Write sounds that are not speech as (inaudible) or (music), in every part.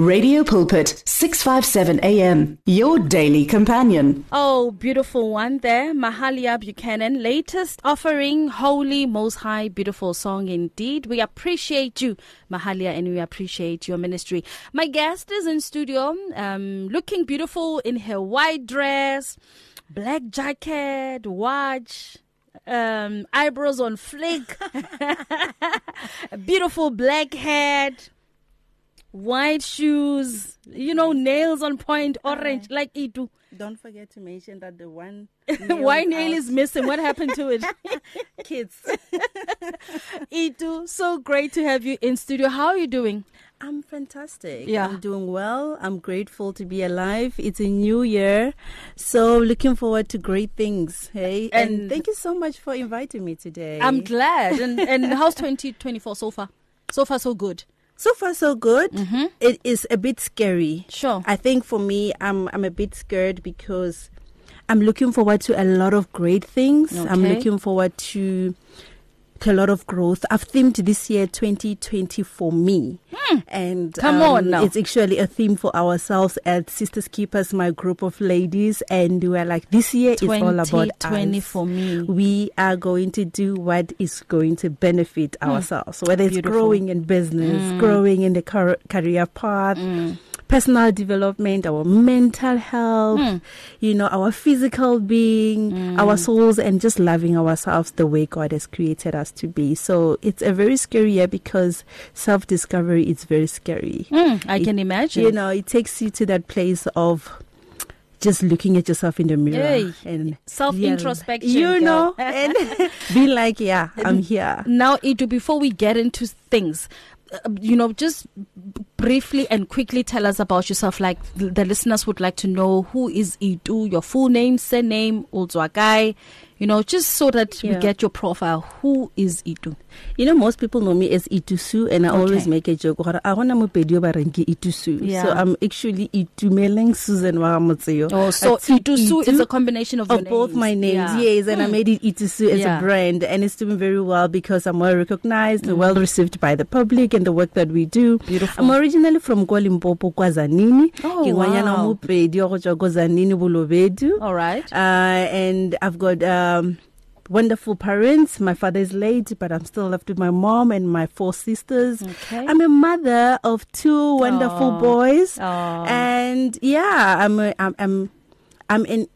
Radio Pulpit, 657 AM, your daily companion. Oh, beautiful one there. Mahalia Buchanan, latest offering, Holy Most High, beautiful song indeed. We appreciate you, Mahalia, and we appreciate your ministry. My guest is in studio, um, looking beautiful in her white dress, black jacket, watch, um, eyebrows on flick, (laughs) beautiful black head white shoes, you know, nails on point, orange, uh, like Itu. Don't forget to mention that the one (laughs) white nail is missing. What happened to it? (laughs) Kids. (laughs) Itu, so great to have you in studio. How are you doing? I'm fantastic. Yeah. I'm doing well. I'm grateful to be alive. It's a new year. So looking forward to great things. Hey. And, and thank you so much for inviting me today. I'm glad. And and how's 2024 so far? So far so good. So far, so good. Mm-hmm. It is a bit scary. Sure. I think for me, I'm I'm a bit scared because I'm looking forward to a lot of great things. Okay. I'm looking forward to a lot of growth. I've themed this year 2020 for me. Mm. And come um, on now. It's actually a theme for ourselves at Sisters Keepers, my group of ladies. And we're like, this year is all about 2020 us. for me. We are going to do what is going to benefit mm. ourselves, whether it's Beautiful. growing in business, Mm. growing in the car- career path Mm. Personal development, our mental health, Mm. you know, our physical being, Mm. our souls, and just loving ourselves the way God has created us to be. So it's a very scary year because self discovery is very scary. Mm, I It- can imagine. You know, it takes you to that place of just looking at yourself in the mirror Hey, and Self yeah, introspection. you know, (laughs) and (laughs) be like, yeah, I'm here. Now, Itu, before we get into things, Uh, you know, just briefly and quickly tell us about yourself. Like the, the listeners would like to know who is Itu, your full name, surname, Ulzwagai, you know, just so that we get your profile. Who is Itu? You know, most people know me as Itusu, and I always make a joke. gore, "A gona mopedi o ba reng ke Itusu." Yeah. So I'm actually Itumeleng Susan. Oh, so I Itusu is a combination of, of both my names, Yeah. yes, and I Mm. made it Itusu as Yeah. a brand, and it's doing very well because I'm well recognized, and well received by the public, and the work that we do. Beautiful. I'm originally from Kwalimpopo, Kwazanini. Oh, wow. wa Mopedi wa go tswa ko Tzaneen, Bolobedu. All right. Uh, and I've got um, wonderful parents. My father is late, but I'm still left with my mom and my four sisters. Okay. I'm a mother of two wonderful Aw. boys, Aw. and yeah, I'm a, I'm I'm I'm an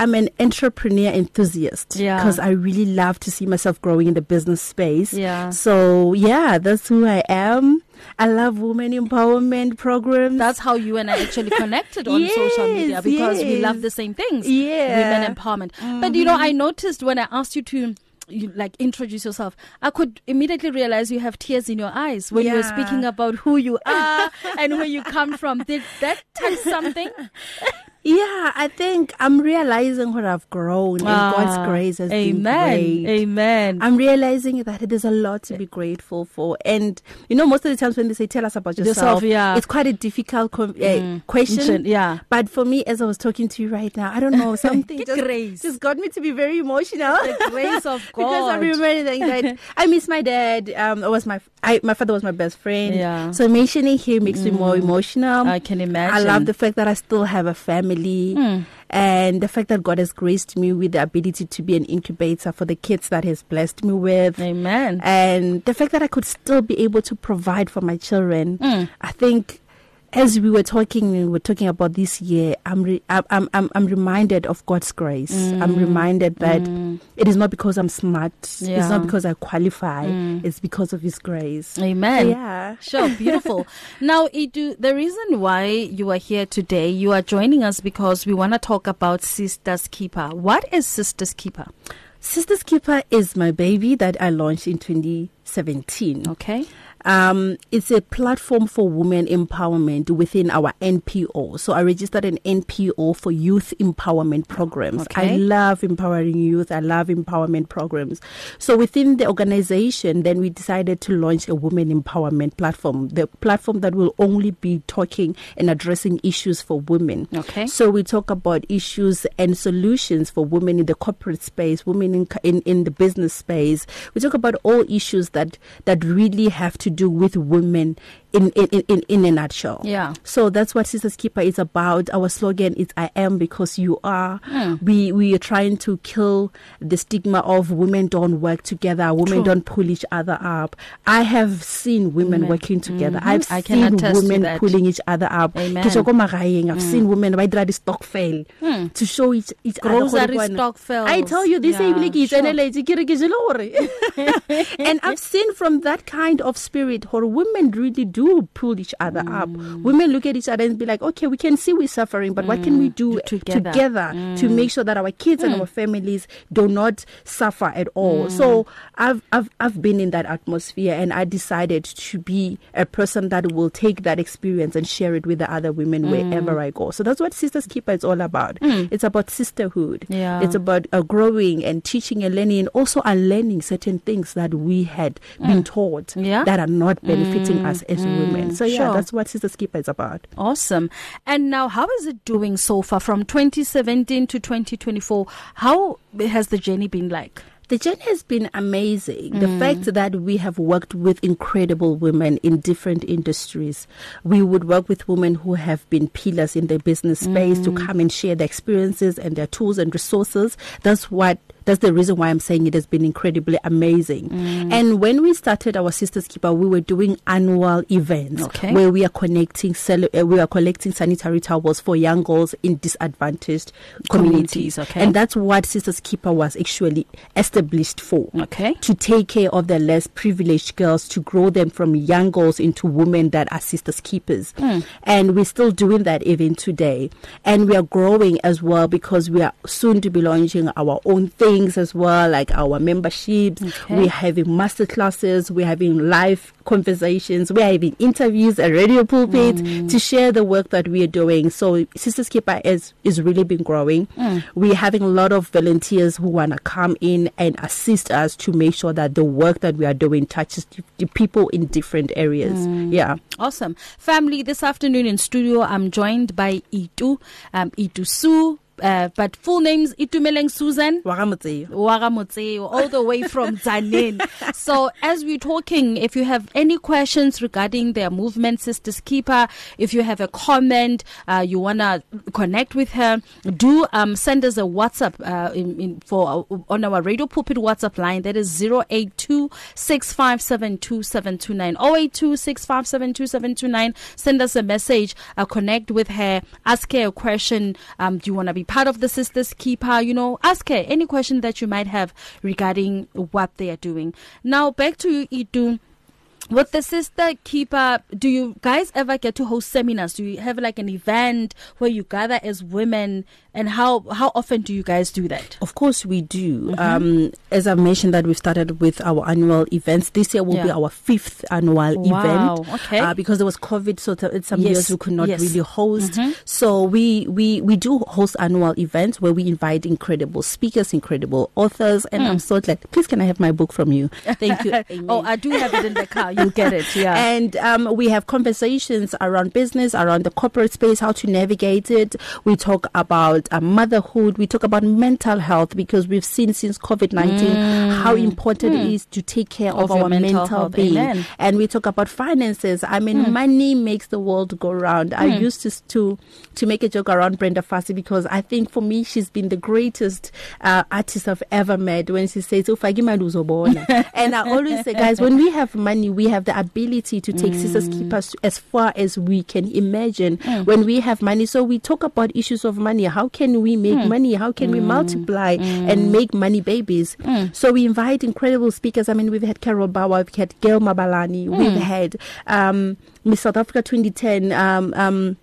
I'm an entrepreneur enthusiast Yeah. because I really love to see myself growing in the business space. Yeah. So yeah, that's who I am. I love women empowerment programs. That's how you and I actually connected on (laughs) social media Yes, because we love the same things. Yeah. Women empowerment. But you know, mm-hmm. I noticed when I asked you to you like introduce yourself, I could immediately realize you have tears in your eyes when you were Yeah. speaking about who you are and where you come from. Did that touch something? (laughs) Yeah, I think I'm realizing what I've grown and God's grace has been great. Amen. I'm realizing that there's a lot to be grateful for, and you know, most of the times when they say "tell us about yourself,", Yourself, yeah. it's quite a difficult com- uh, question. yeah. But for me, as I was talking to you right now, I don't know (laughs) something just, grace. just got me to be very emotional. The grace of (laughs) God. because I God. remember that (laughs) I miss my dad. Um, it was my I, my father was my best friend. Yeah. Mm. So mentioning him makes me more emotional. I can imagine. I love the fact that I still have a family Hmm. and the fact that God has graced me with the ability to be an incubator for the kids that He's blessed me with. Amen. And the fact that I could still be able to provide for my children. Mm. I think as we were talking, we were talking about this year. I'm re- I'm, I'm I'm reminded of God's grace. I'm reminded that it is not because I'm smart. It's Mm. Not because I qualify. Mm. It's because of His grace. Amen. Yeah. Sure, beautiful. (laughs) now, Itu, the reason why you are here today, you are joining us because we want to talk about Sisters Keeper. What is Sisters Keeper? Sisters Keeper is my baby that I launched in 2017. Okay. Um, it's a platform for women empowerment within our NPO. So I registered an NPO for youth empowerment programs. Okay. I love empowering youth. I love empowerment programs. So within the organization, then we decided to launch a women empowerment platform. The platform that will only be talking and addressing issues for women. Okay. So we talk about issues and solutions for women in the corporate space, women in, in, in the business space. We talk about all issues that, that really have to do with women in, in, in, in a nutshell. Yeah. So that's what Sisters Keeper is about. Our slogan is I am because you are. Mm. We we are trying to kill the stigma of women don't work together, women True. don't pull each other up. I have seen women, Women. working together. Mhm. I've I seen women pulling each other up. Amen. I've seen women ba dira di stokvel Hmm. to show each each Grocery other gore ke. I tell you this Yeah, sure. itseneletse ke re ke jele gore (laughs) and I've seen from that kind of spirit how women really do pull each other up. Mm. Women look at each other and be like, okay, we can see we're suffering, but what can we mm. do Do together. together, to mm. make sure that our kids and mm. our families do not suffer at all? So I've, I've, I've been in that atmosphere and I decided to be a person that will take that experience and share it with the other women wherever I go. So that's what Sisters Keeper is all about. It's about sisterhood. Yeah. It's about uh, growing and teaching and learning and also unlearning certain things that we had been taught Yeah. that are not benefiting us as Mm, women. So yeah, Sure. that's what Sisters Keeper is about. Awesome. And now, how is it doing so far from 2017 to 2024? How has the journey been like? The journey has been amazing. The mm. fact that we have worked with incredible women in different industries. We would work with women who have been pillars in the business space to mm. come and share their experiences and their tools and resources. That's what that's the reason why I'm saying it has been incredibly amazing. Mm. And when we started our Sisters Keeper, we were doing annual events Okay. where we are connecting, uh, we are collecting sanitary towels for young girls in disadvantaged communities. Communities, okay. And that's what Sisters Keeper was actually established for. Okay. To take care of the less privileged girls, to grow them from young girls into women that are sisters keepers. Hmm. And we're still doing that even today. And we are growing as well because we are soon to be launching our own things as well, like our memberships. Okay. We're having master classes, we're having live conversations, we're having interviews at radio pulpit Hmm. to share the work that we are doing. So Sisters Keeper is, is really been growing. Hmm. We're having a lot of volunteers who want to come in and assist us to make sure that the work that we are doing touches the- the people in different areas. Hmm. Yeah. Awesome. Family, this afternoon in studio, I'm joined by Itu, um, Itu Su, uh, but full names Itumeleng Susan. Wagamotse. Wagamotseo, all the way from Tzaneen. (laughs) so, as we're talking, if you have any questions regarding their movement, Sisters Keeper, if you have a comment, uh, you want to connect with her, do um, send us a WhatsApp uh, in, in, for uh, on our Radio Pulpit WhatsApp line. That is 082 6572729. 082 6572729. Send us a message, uh, connect with her, ask her a question. Um, do you want to be part of the Sisters Keeper? You know, ask her any question that you might have regarding what they are doing. Now, back to you, Itu. With the Sister Keeper, do you guys ever get to host seminars? Do you have like an event where you gather as women? And how, how often do you guys do that? Of course, we do. Mm-hmm. Um, as I've mentioned, that we've started with our annual events. This year will be our fifth annual Wow, event. okay. Uh, because there was COVID, so th- some Yes, years we could not yes. Mm-hmm. really host. So we, we we do host annual events where we invite incredible speakers, incredible authors, and I'm so glad. Please, can I have my book from you? Thank you. (laughs) Oh, I do have it in the car. You get it. Yeah. (laughs) And um, we have conversations around business, around the corporate space, how to navigate it. We talk about uh, motherhood. We talk about mental health because we've seen since COVID 19 how important it is to take care of, Mm. Of our mental mental, being. Amen. Mm. And we talk about finances. I mean, money makes the world go round. I used to, to to make a joke around Brenda Fassie because I think for me, she's been the greatest uh, artist I've ever met when she says, "Ufaki imali uzobona." (laughs) and I always say, guys, when we have money, we have the ability to take Sisters mm. Keep Us as far as we can imagine mm. when we have money. So we talk about issues of money. How can we make mm. money? How can we multiply and make money babies? So we invite incredible speakers. I mean, we've had Carol Bouwer, we've had Gail Mabalane, we've had um, Miss South Africa 2010. Um, um,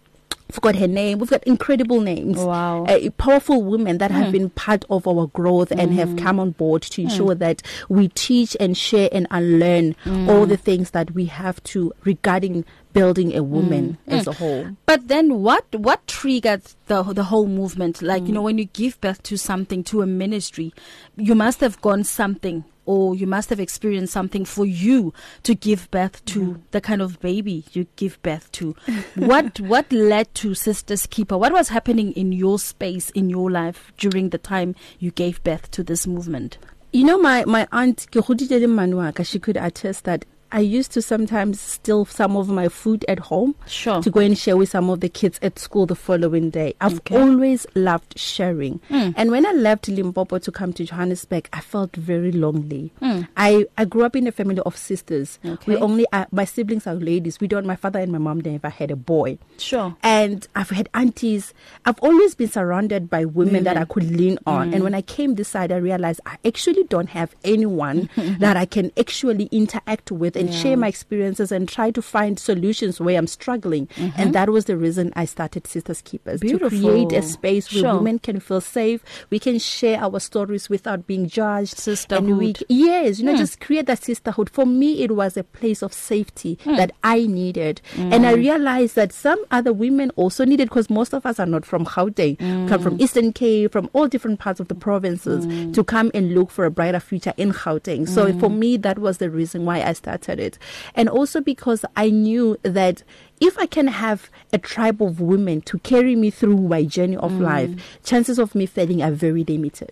forgot her name. We've got incredible names. Wow. Uh, powerful women that have mm. been part of our growth and have mm. come on board to mm. ensure that we teach and share and unlearn all the things that we have to regarding building a woman as a whole. But then what what triggered the the whole movement? Like, you know, when you give birth to something to a ministry, you must have gone something or you must have experienced something for you to give birth to mm-hmm. the kind of baby you give birth to. (laughs) what what led to Sisters Keeper? What was happening in your space in your life during the time you gave birth to this movement? You know, my, my aunt, ke godile le mmane wa ka, she could attest that I used to sometimes steal some of my food at home Sure. to go and share with some of the kids at school the following day. I've Okay. always loved sharing. Mm. And when I left Limpopo to come to Johannesburg, I felt very lonely. Mm. I, I grew up in a family of sisters. Okay. We only uh, my siblings are ladies. We don't my father and my mom never had a boy. Sure. And I've had aunties. I've always been surrounded by women that I could lean on. Mm. And when I came this side, I realized I actually don't have anyone (laughs) that I can actually interact with and Yeah. share my experiences and try to find solutions where I'm struggling. Mm-hmm. And that was the reason I started Sisters Keepers to create a space where Sure. women can feel safe. We can share our stories without being judged. And we, Sisterhood. yes, you know, Mm. just create that sisterhood. For me, it was a place of safety hmm. that I needed. And I hmm. realized that some other women also needed because most of us are not from Gauteng, come from hmm. Eastern Cape, from all different parts of the provinces to come and look for a brighter future in Gauteng. So for me, that was the reason why I started it. And also because I knew that if I can have a tribe of women to carry me through my journey of life, chances of me failing are very limited.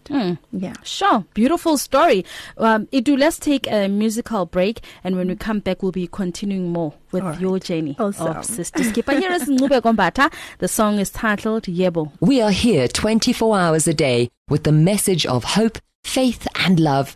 Yeah. Sure, beautiful story. Um, Itu, let's take a musical break, and when we come back, we'll be continuing more with All right. your journey Awesome. of Sisters Keeper. Here is Ngube Gombata. The song is titled Yebo. We are here 24 hours a day with the message of hope, faith, and love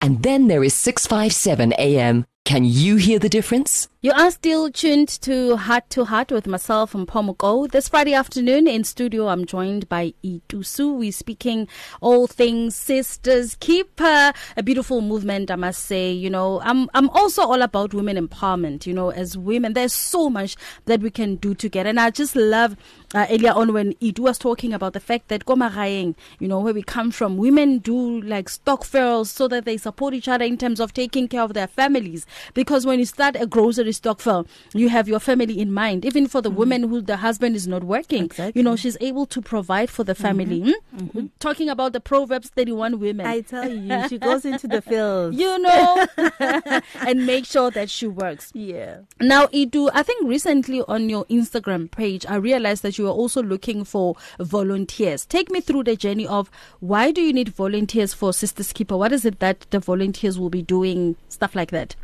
and then there is 657 AM. Can you hear the difference? You are still tuned to Heart to Heart with myself and Mpho Mokou. This Friday afternoon in studio, I'm joined by Itusu. We're speaking all things sisters keeper, a beautiful movement, I must say. You know, I'm I'm also all about women empowerment. You know, as women, there's so much that we can do together, and I just love uh, earlier on when Itu was talking about the fact that Gomaraeng, you know, where we come from, women do like stokvels so that they support each other in terms of taking care of their families. Because when you start a grocery stokvel, you have your family in mind. Even for the woman who the husband is not working, Exactly. you know, she's able to provide for the family. Hmm? Talking about the Proverbs 31 women. I tell you, she (laughs) goes into the fields. you know, (laughs) and make sure that she works. yeah. Now, Itu, I think recently on your Instagram page, I realized that you are also looking for volunteers. Take me through the journey of why do you need volunteers for Sisters Keeper? What is it that the volunteers will be doing? Stuff like that.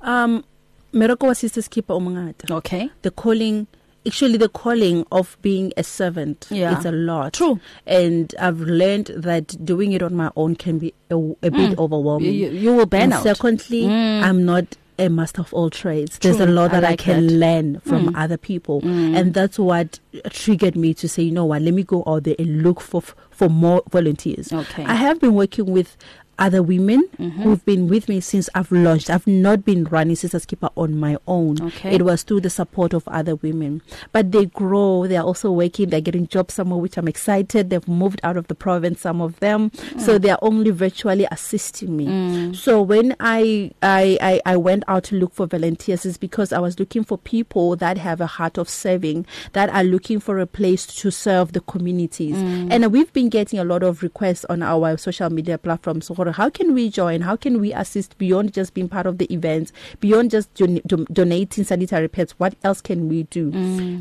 Um, Wa sisters keeper omangata. Okay. The calling, actually, the calling of being a servant Yeah. is a lot. True. And I've learned that doing it on my own can be a, a bit overwhelming. You, you will burn and out. secondly, Mm. I'm not a master of all trades. True. There's a lot that I, like can that. learn from Mm. other people, Mm. and that's what triggered me to say, you know what, let me go out there and look for for more volunteers. Okay. I have been working with other women Mhm. who've been with me since I've launched. I've not been running Sisters Keeper on my own. Okay. It was through the support of other women. But they grow, they're also working, they're getting jobs somewhere, which I'm excited. They've moved out of the province, some of them. So they're only virtually assisting me. Mm. So when I, I I I went out to look for volunteers, is because I was looking for people that have a heart of serving, that are looking for a place to serve the communities. And we've been getting a lot of requests on our social media platforms. So how can we join? How can we assist beyond just being part of the events, beyond just don- don- donating sanitary pads? What else can we do?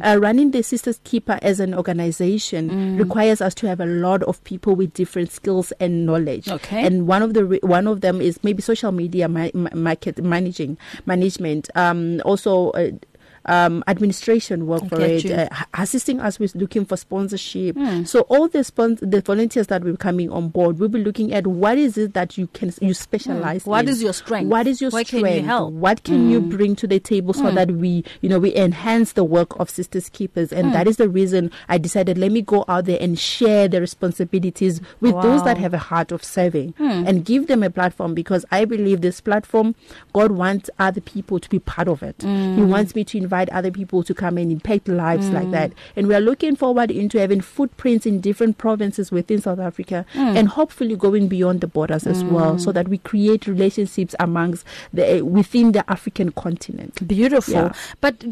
Uh, running the Sisters Keeper as an organization requires us to have a lot of people with different skills and knowledge. Okay. And one of the re- one of them is maybe social media ma- market managing management. Um, also. Uh, um, administration work I for it, uh, assisting us with looking for sponsorship. Hmm. So all the spon- the volunteers that will be coming on board, we'll be looking at what is it that you can you specialize. Hmm. What in. is your strength? What is your can strength? you help? What can you Mm. bring to the table so Mm. that we, you know, we enhance the work of Sisters Keepers? And Mm. that is the reason I decided let me go out there and share the responsibilities with those that have a heart of serving Mm. and give them a platform because I believe this platform, God wants other people to be part of it. He Mm. wants me to invite invite other people to come and impact lives mm. like that. And we are looking forward into having footprints in different provinces within South Africa mm. and hopefully going beyond the borders as mm. well so that we create relationships amongst the within the African continent. Beautiful. Yeah. But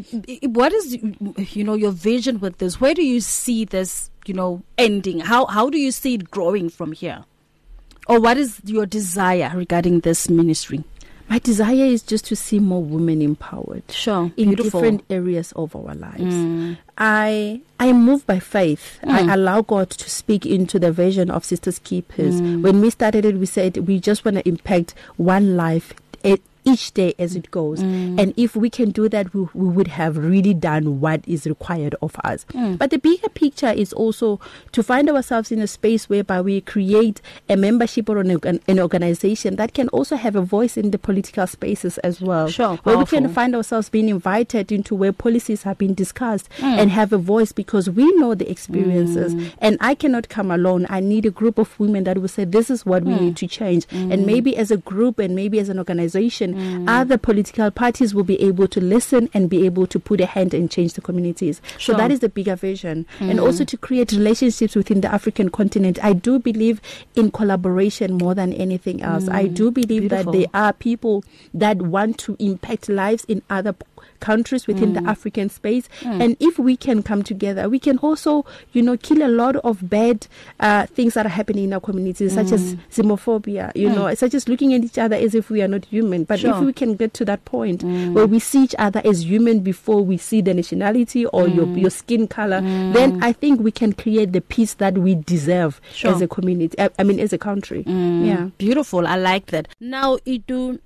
what is you know your vision with this? Where do you see this, you know, ending? How how do you see it growing from here? Or what is your desire regarding this ministry? My desire is just to see more women empowered. Sure. In Beautiful. different areas of our lives. Mm. I I move by faith. Mm. I allow God to speak into the vision of Sisters Keepers. Mm. When we started it, we said we just want to impact one life each day as it goes. Mm. And if we can do that, we, we, would have really done what is required of us. Mm. But the bigger picture is also to find ourselves in a space whereby we create a membership or an, an organization that can also have a voice in the political spaces as well. Sure, where we can find ourselves being invited into where policies have been discussed mm. and have a voice because we know the experiences. Mm. And I cannot come alone. I need a group of women that will say, this is what we mm. need to change. And Mm. maybe as a group and maybe as an organization, mm. other political parties will be able to listen and be able to put a hand and change the communities. Sure. So that is the bigger vision. Mm. And also to create relationships within the African continent. I do believe in collaboration more than anything else. Mm. I do believe Beautiful. that there are people that want to impact lives in other countries within Mm. the African space. And if we can come together, we can also, you know, kill a lot of bad uh, things that are happening in our communities, such as Mm. xenophobia, you know, such as looking at each other as if we are not human. But Sure. if we can get to that point Mm. where we see each other as human before we see the nationality or your, Mm. your skin color, then I think we can create the peace that we deserve Sure. as a community. I, I mean, as a country. Mm. Yeah. Beautiful. I like that. Now, Itu,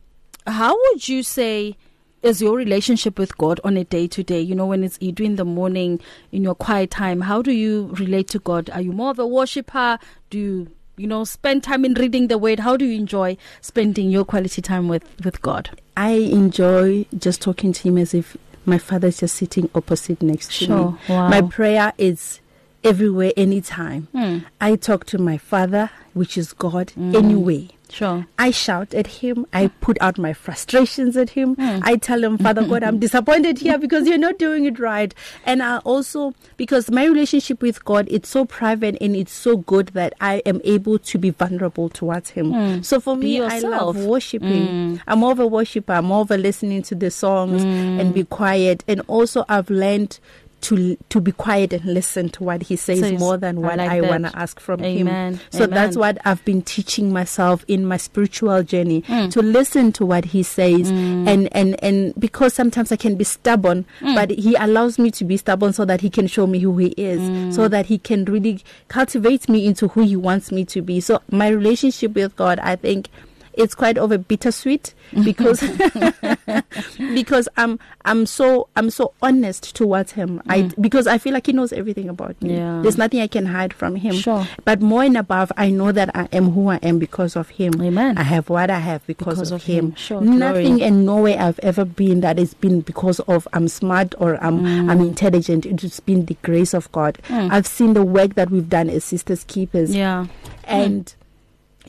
how would you say is your relationship with God on a day to day? You know, when it's Itu in the morning, in your quiet time, how do you relate to God? Are you more of a worshiper? Do you, you know, spend time in reading the word? How do you enjoy spending your quality time with, with God? I enjoy just talking to him as if my father is just sitting opposite next to Sure. me. Wow. My prayer is everywhere, anytime. Mm. I talk to my father, which is God, anyway. Sure. I shout at him. I put out my frustrations at him. Mm. I tell him, Father God, I'm disappointed here (laughs) because you're not doing it right. And I also, because my relationship with God, it's so private and it's so good that I am able to be vulnerable towards Him. Mm. So for me, I love worshiping. Mm. I'm more of a worshiper. I'm more of a listening to the songs and be quiet. And also, I've learned. To, to be quiet and listen to what he says Says, more than I what like I, want to ask from Amen. him. So that's what I've been teaching myself in my spiritual journey Mm. to listen to what he says and and and because sometimes I can be stubborn Mm. but he allows me to be stubborn so that he can show me who he is Mm. so that he can really cultivate me into who he wants me to be so my relationship with God I think it's quite of a bittersweet because (laughs) because I'm I'm so I'm so honest towards him. I because I feel like he knows everything about me. Mm. Yeah. There's nothing I can hide from him. Sure. But more and above, I know that I am who I am because of him. Amen. I have what I have because, Because of, of him. him. Sure, Nothing glory. and nowhere I've ever been that has been because of I'm smart or I'm Mm. I'm intelligent. It's been the grace of God. I've seen the work that we've done as sisters keepers Yeah. and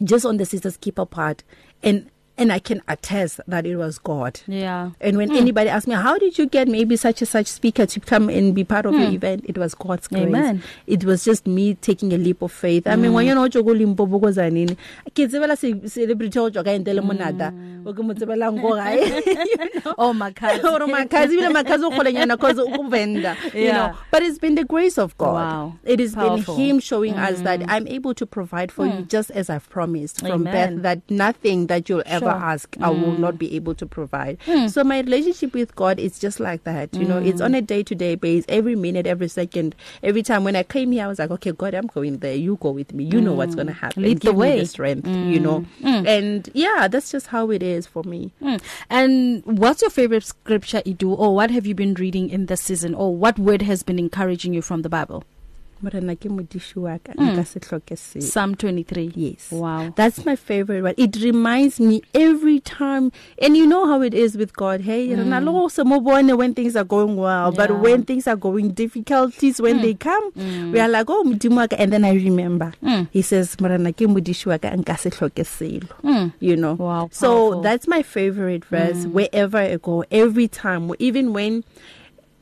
just on the sisters keeper part and and I can attest that it was God. Yeah. And when hmm. anybody asks me, how did you get maybe such and such speaker to come and be part of the hmm. event? It was God's grace. Amen. It was just me taking a leap of faith. I mean, hmm. when you're not go limpopo ko zanini, ke tsebela se- celebrity o tswa ka entele monata. O ke mo tsebelang ko eh. gae. (laughs) You (laughs) know? Oh, my God. Or makazi bila makazi o kgolenyana cause o venda. You know. But it's been the grace of God. Wow. It has Powerful. been him showing us that I'm able to provide for you just as I've promised from Amen. birth that nothing that you'll ever Mm. ask I will not be able to provide. So my relationship with God is just like that. You know, it's Mm. on a day to day basis, every minute, every second, every time. When I came here, I was like, okay, God, I'm going there. You go with me. You know what's going to happen. Mm. Lead the Give way. me the strength. You know, and yeah, that's just how it is for me. Mm. And what's your favorite scripture, Itu, or what have you been reading in this season, or what word has been encouraging you from the Bible? Morena ke modiši wa ka, Mm. nka se hloke seo. Psalm 23. Yes. Wow. That's my favorite one. It reminds me every time, and you know how it is with God. Hey, mm. when things are going well, Yeah. but when things are going difficulties, when they come, we are like, oh, Modimo wa ka," and then I remember. Mm. He says, "Morena ke modiši wa ka, nka se hloke selo." Mm. You know. Wow, So powerful. that's my favorite verse. Wherever I go, every time, even when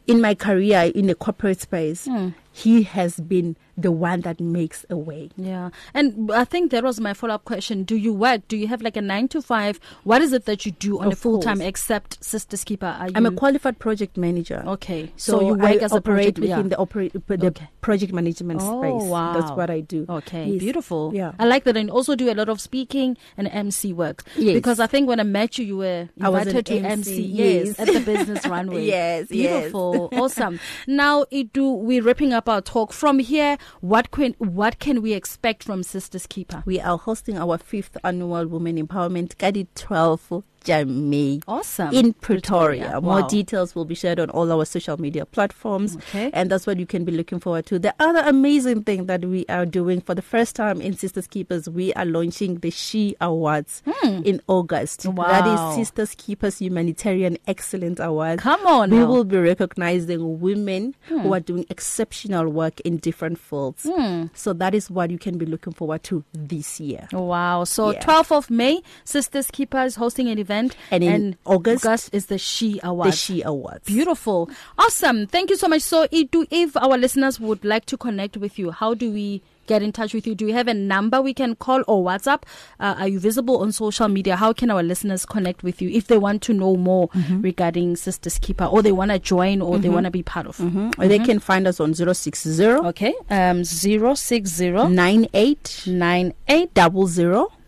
in my career in the corporate space, Hmm. He has been the one that makes a way. Yeah. And I think that was my follow up question. Do you work? Do you have like a nine to five? What is it that you do on Of a full time except Sisters Keeper? Are you I'm a qualified project manager. Okay. So, So, you work I as a project within yeah. the the Okay. project management Oh, space. wow. That's what I do. Okay, Yes. beautiful. Yeah. I like that. And also do a lot of speaking and MC work. Yes. Because I think when I met you, you were invited to MC. Yes, yes. at the business runway. (laughs) Yes, yes. beautiful, awesome. Now, Itu, we're wrapping up our talk. From here, what can what can we expect from Sisters Keeper? We are hosting our fifth annual Women Empowerment Kadi 12 May Awesome. in Pretoria. Pretoria. More Wow. details will be shared on all our social media platforms. Okay. And that's what you can be looking forward to. The other amazing thing that we are doing for the first time in Sisters Keepers, we are launching the She Awards in August. That Hmm. Wow. is Sisters Keepers Humanitarian Excellence Awards. Come on We now. Hmm. will be recognizing women who are doing exceptional work in different fields. So that is what you can be looking forward to this year. Wow. So Yeah. 12th of May, Sisters Keepers hosting an event. And in August, is the She The She Awards. Beautiful. Awesome. Thank you so much. So, Itu, if our listeners would like to connect with you, how do we get in touch with you? Do you have a number we can call or WhatsApp? Uh, are you visible on social media? How can our listeners connect with you if they want to know more regarding Sisters Keeper or they want to join or they want to be part of? Mhm. They can find us on 060 Okay. Um, 060 98 98 double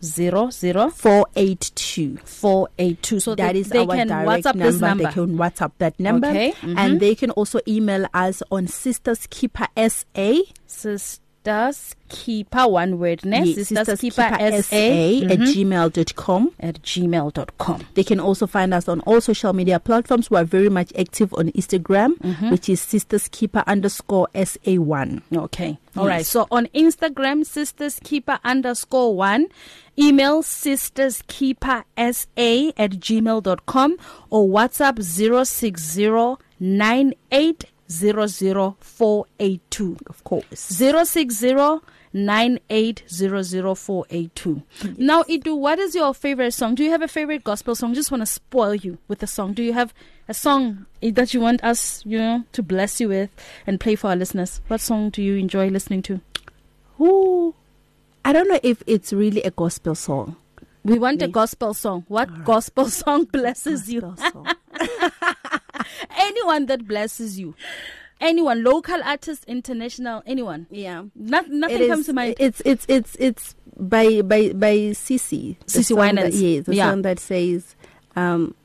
zero 00 482. 482. So that they, is they our can direct WhatsApp number. number. They can WhatsApp that number. Okay, mhm. And they can also email us on Sisters Keeper SA. Sisters Keeper, one word, ne? Yes, Sisters, Keeper, SA, at mhm, gmail.com. at gmail.com. They can also find us on all social media platforms. We are very much active on Instagram, Mm-hmm. which is Sisters Keeper underscore SA1. Okay. All right. Yes. So on Instagram, Sisters Keeper underscore one. Email sisterskeepersa sa at gmail.com or WhatsApp 060 9800 Of course. 060 9800 Now, Itu, what is your favorite song? Do you have a favorite gospel song? Just want to spoil you with a song. Do you have a song that you want us, you know, to bless you with and play for our listeners? What song do you enjoy listening to? Ooh, I don't know if it's really a gospel song. We want a gospel song. What gospel song blesses you? Song. (laughs) Anyone that blesses you. Anyone, local artist, international, anyone. yeah. Not, nothing It comes is- to mind. It's it's it's it's by by by CC. The CC that- Winans. Yes, the Yeah. song that says, um,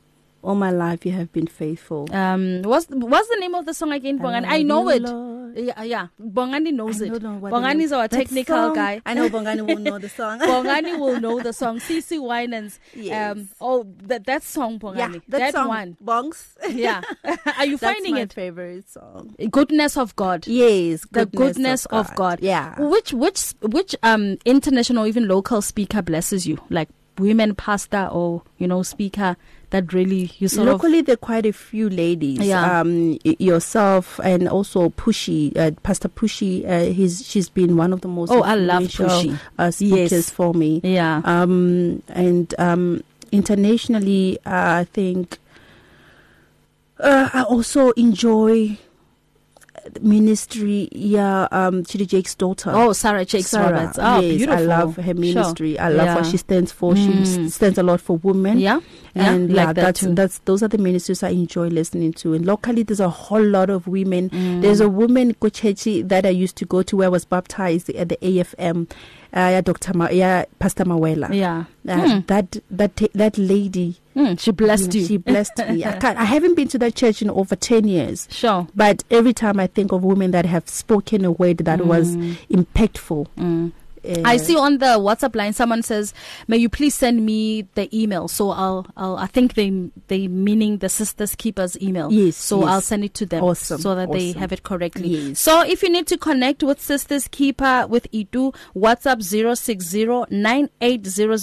"All my life you have been faithful." Um, what's what's the name of the song again, Bongani? I know it. Lord. Yeah, yeah. Bongani knows it. Bongani is our that technical song- guy. I know Bongani will know the song. (laughs) Bongani will know the song. (laughs) CC Winans. Yes. Um, oh, that that song, Bongani. yeah, that, song, one. Bongs. (laughs) Yeah. Are you That's finding my it? favorite song. Goodness of God. Yes, the goodness of God. Yeah. Which which which um international even local speaker blesses you? Like women pastor or you know speaker that really you sort Locally, there are quite a few ladies. Yeah. Um, yourself and also Pushy, uh, Pastor Pushy. Uh, he's she's been one of the most. Oh, I love Pushy. Uh, speakers Yes. for me. yeah. Um, and um, internationally, uh, I think uh, I also enjoy ministry. Yeah, um, TD Jakes' daughter. oh, Sarah Jakes Sarah. Roberts. Oh, yes, beautiful. I love her Sure. ministry. I love Yeah. what she stands for. She Mm. s- stands a lot for women. Yeah. Yeah, and like yeah, that that's too. that's those are the ministries I enjoy listening to. And locally, there's a whole lot of women. Mm. There's a woman Kochechi that I used to go to where I was baptized at the AFM. Uh, yeah, Dr. Ma- yeah, Pastor Mawela. Yeah. Uh, Hmm. That that that lady, Hmm, she blessed you. she blessed me. I, (laughs) can't, I haven't been to that church in over ten years. Sure. But every time I think of women that have spoken a word that was impactful, Mm. Uh, I see on the WhatsApp line someone says, "May you please send me the email." So I'll, I'll I think they they meaning the Sisters Keepers email. Yes, So yes. they send it to them. Awesome, So that they have it correctly. Yes. So if you need to connect with Sisters Keeper with Itu, WhatsApp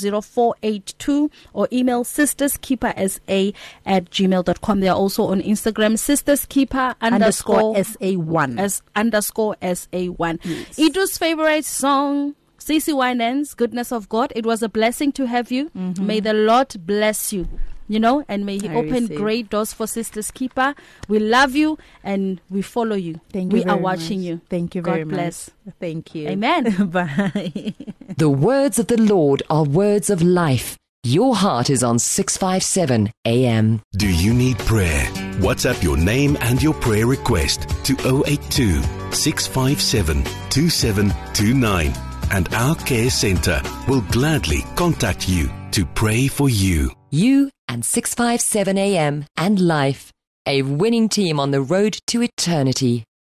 060-9800-482 or email sisterskeepersa at gmail.com. They are also on Instagram, Sisters Keeper underscore SA one. as underscore SA1. Itu's favorite song, CC Winans, Goodness of God. It was a blessing to have you. Mm-hmm. May the Lord bless you. you know, and may He I open receive. great doors for Sisters Keeper. We love you and we follow you. Thank you. we you. are watching much. you. Thank you very good. God very bless. much. Thank you. Amen. (laughs) Bye. (laughs) The words of the Lord are words of life. Your heart is on 657 AM. Do you need prayer? WhatsApp your name and your prayer request to 082 657 2729 and our care center will gladly contact you to pray for you. You and 657 AM and life. A winning team on the road to eternity.